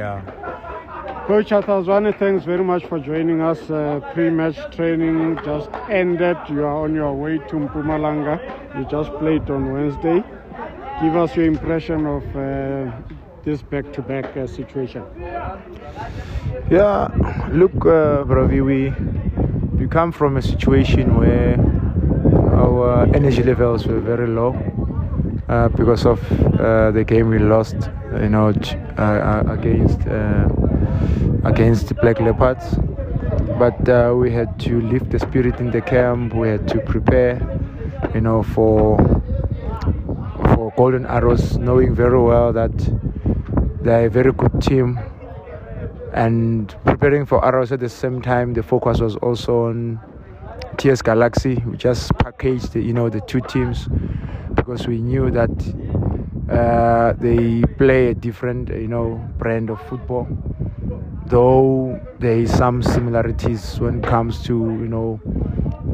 Yeah. Coach Arthur Zwane, thanks very much for joining us. Uh, pre-match training just ended. You are on your way to Mpumalanga. You just played on Wednesday. Give us your impression of uh, this back-to-back uh, situation. Yeah, look, uh, Bravi, we we come from a situation where our energy levels were very low uh, because of uh, the game we lost, you know, uh, uh, against uh, against Black Leopards. But we had to lift the spirit in the camp. We had to prepare, you know, for for Golden Arrows, knowing very well that they're a very good team and preparing for Arrows at the same time. The focus was also on TS Galaxy. We just packaged, you know, the two teams because we knew that uh, they play a different, you know, brand of football. Though there is some similarities when it comes to, you know,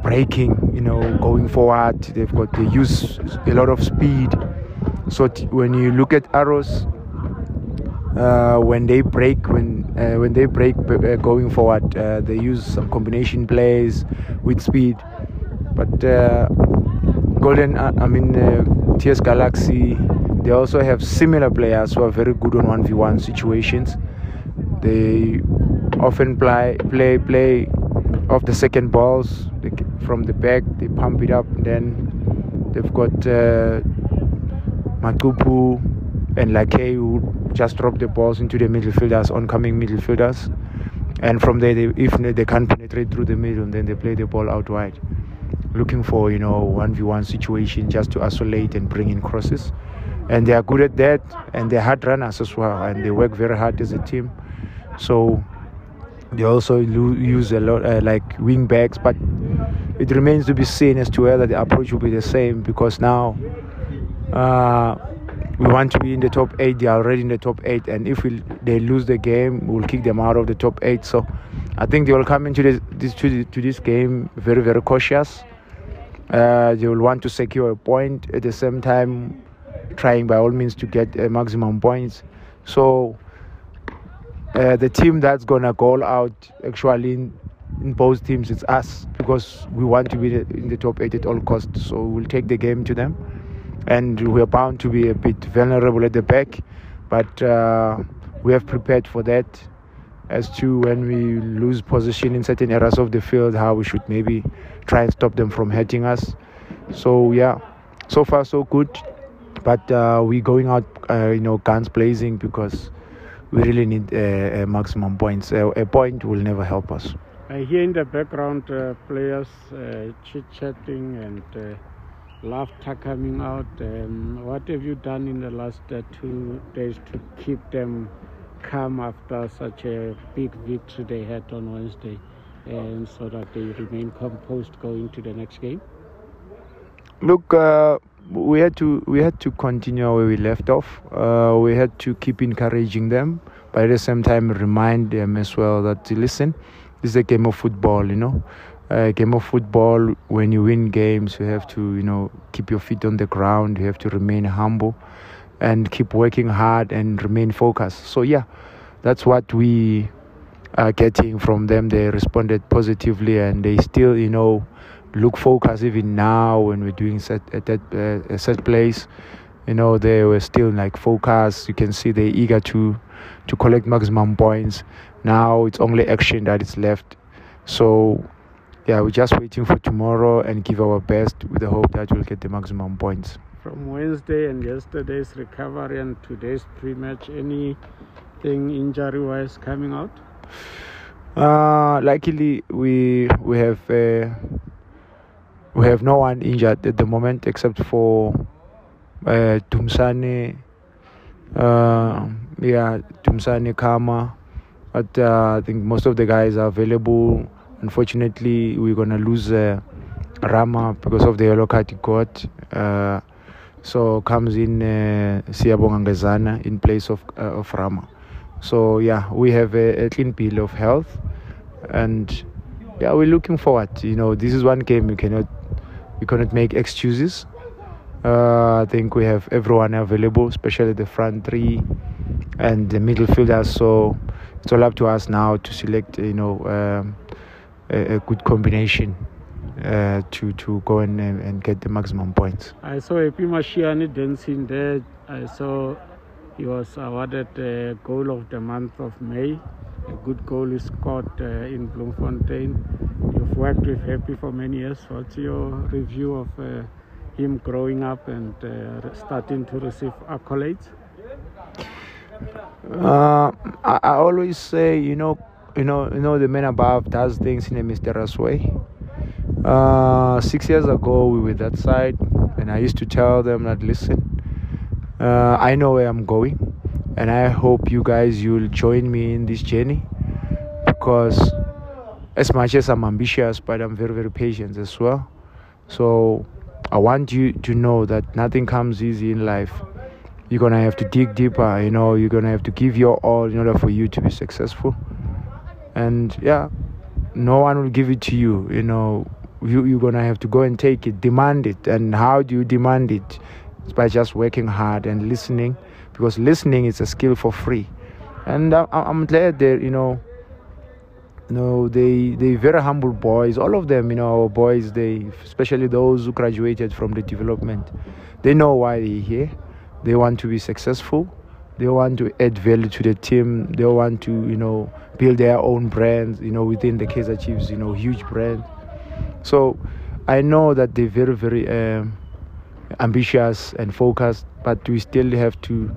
breaking, you know, going forward. They've got they use a lot of speed. So t- when you look at arrows, uh, when they break when uh, when they break uh, going forward uh, they use some combination plays with speed but uh, golden i mean ts galaxy they also have similar players who are very good on 1v1 situations they often play play play off the second balls from the back they pump it up and then they've got uh, Matupu and Lake who just drop the balls into the midfielders, oncoming midfielders. And from there, they, if they can't penetrate through the middle, then they play the ball out wide, looking for you know one v one situation just to isolate and bring in crosses. And they are good at that, and they're hard runners as well, and they work very hard as a team. So they also use a lot uh, like wing backs, but it remains to be seen as to whether the approach will be the same because now uh, we want to be in the top eight. They are already in the top eight, and if we, they lose the game, we'll kick them out of the top eight. So I think they will come into this, this to, to this game very very cautious. Uh, they will want to secure a point at the same time, trying by all means to get uh, maximum points. So uh, the team that's gonna goal out actually in, in both teams it's us because we want to be in the top eight at all costs. So we'll take the game to them, and we're bound to be a bit vulnerable at the back, but uh, we have prepared for that. As to when we lose position in certain areas of the field, how we should maybe try and stop them from hurting us. So yeah, so far so good, but uh, we're going out, uh, you know, guns blazing because we really need uh, uh, maximum points. A point will never help us. I hear in the background uh, players uh, chit-chatting and uh, laughter coming out. Um, what have you done in the last uh, two days to keep them calm after such a big victory they had on Wednesday, and so that they remain composed going to the next game? Look, uh, we had to we had to continue where we left off. Uh, we had to keep encouraging them, but at the same time remind them as well that listen, this is a game of football. You know, a game of football. When you win games, you have to you know keep your feet on the ground. You have to remain humble, and keep working hard and remain focused. So yeah, that's what we are getting from them. They responded positively, and they still you know look focused even now when we're doing set at that uh, a set place. You know they were still like focused. You can see they're eager to to collect maximum points. Now it's only action that is left. So yeah we're just waiting for tomorrow and give our best with the hope that we'll get the maximum points. From Wednesday and yesterday's recovery and today's pre-match, anything injury-wise coming out? Uh, luckily, we we have uh, we have no one injured at the moment except for uh, Tumsane. Uh, yeah, Tumsane Kama, but uh, I think most of the guys are available. Unfortunately, we're gonna lose uh, Rama because of the yellow card he got. Uh, so comes in uh, Siyabonga in place of uh, of Rama. So yeah, we have a, a clean bill of health, and yeah, we're looking forward. You know, this is one game we cannot we cannot make excuses. Uh, I think we have everyone available, especially the front three. and the midfielders. So it's all up to us now to select, you know, um, a, a, good combination uh, to to go and, and get the maximum points. I saw Happy Mashiane dancing there. I saw he was awarded the goal of the month of May. A good goal is scored uh, in Bloemfontein. You've worked with Happy for many years. What's your review of uh, him growing up and uh, starting to receive accolades? Uh, I, I, always say, you know, you know, you know, the man above does things in a mysterious way. Uh, six years ago, we were that side, and I used to tell them that, listen, uh, I know where I'm going, and I hope you guys you'll join me in this journey, because as much as I'm ambitious, but I'm very, very patient as well. So I want you to know that nothing comes easy in life. You're gonna have to dig deeper, you know, you're gonna have to give your all in order for you to be successful. And yeah, no one will give it to you, you know. You, you're gonna have to go and take it, demand it. And how do you demand it? It's by just working hard and listening, because listening is a skill for free. And uh, I, I'm glad that, you know, you know they they very humble boys. All of them you know our boys they especially those who graduated from the development they know why they're here. They want to be successful. They want to add value to the team. They want to you know build their own brands you know within the Kaizer Chiefs you know huge brand. So I know that they're very very um, ambitious and focused but we still have to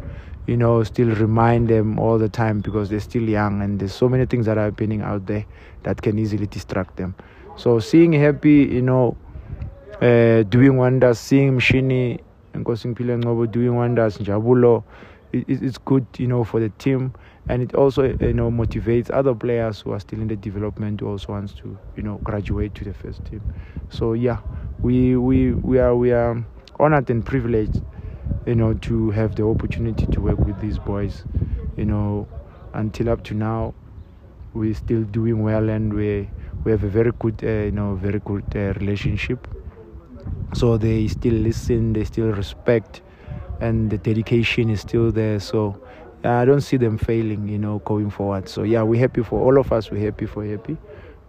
you know, still remind them all the time because they're still young and there's so many things that are happening out there that can easily distract them. So seeing Happy, you know, uh, doing wonders, seeing Mshini and Nkosingiphile Ngcobo doing wonders, Jabulo, it, it's good, you know, for the team and it also, you know, motivates other players who are still in the development who also wants to, you know, graduate to the first team. So yeah, we we we are we are honored and privileged you know, to have the opportunity to work with these boys, you know, until up to now, we're still doing well and we we have a very good, uh, you know, very good uh, relationship. So they still listen, they still respect, and the dedication is still there. So I don't see them failing, you know, going forward. So yeah, we're happy for all of us. We're happy for happy,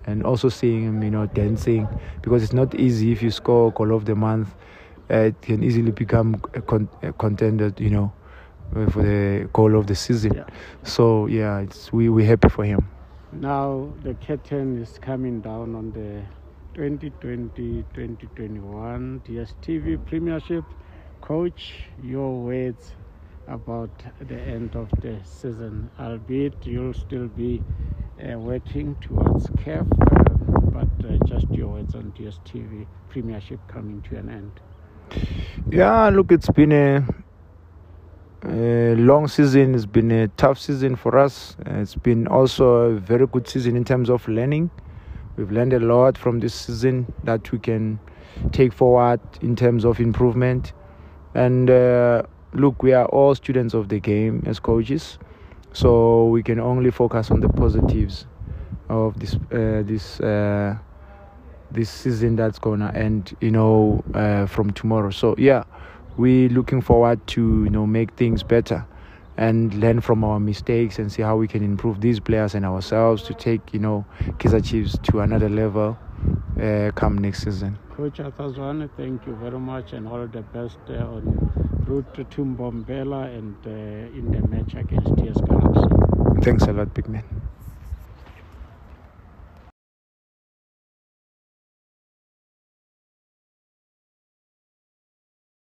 and also seeing you know, dancing because it's not easy if you score goal of the month it can easily become a, con- a contender, you know, uh, for the goal of the season. Yeah. So yeah, it's we we happy for him. Now the curtain is coming down on the 2020-2021 DSTV Premiership. Coach, your words about the end of the season, albeit you'll still be uh, working towards CAF, uh, but uh, just your words on DSTV Premiership coming to an end. Yeah, look, it's been a, a, long season. It's been a tough season for us. It's been also a very good season in terms of learning. We've learned a lot from this season that we can take forward in terms of improvement. And uh, look, we are all students of the game as coaches, so we can only focus on the positives of this uh, this. Uh, this season that's gonna end you know uh, from tomorrow so yeah we're looking forward to you know make things better and learn from our mistakes and see how we can improve these players and ourselves to take you know Kaizer Chiefs to another level uh, come next season. Coach Arthur Zwane, thank you very much and all the best uh, on route to Mbombela and uh, in the match against TS Galaxy. Thanks a lot, big man.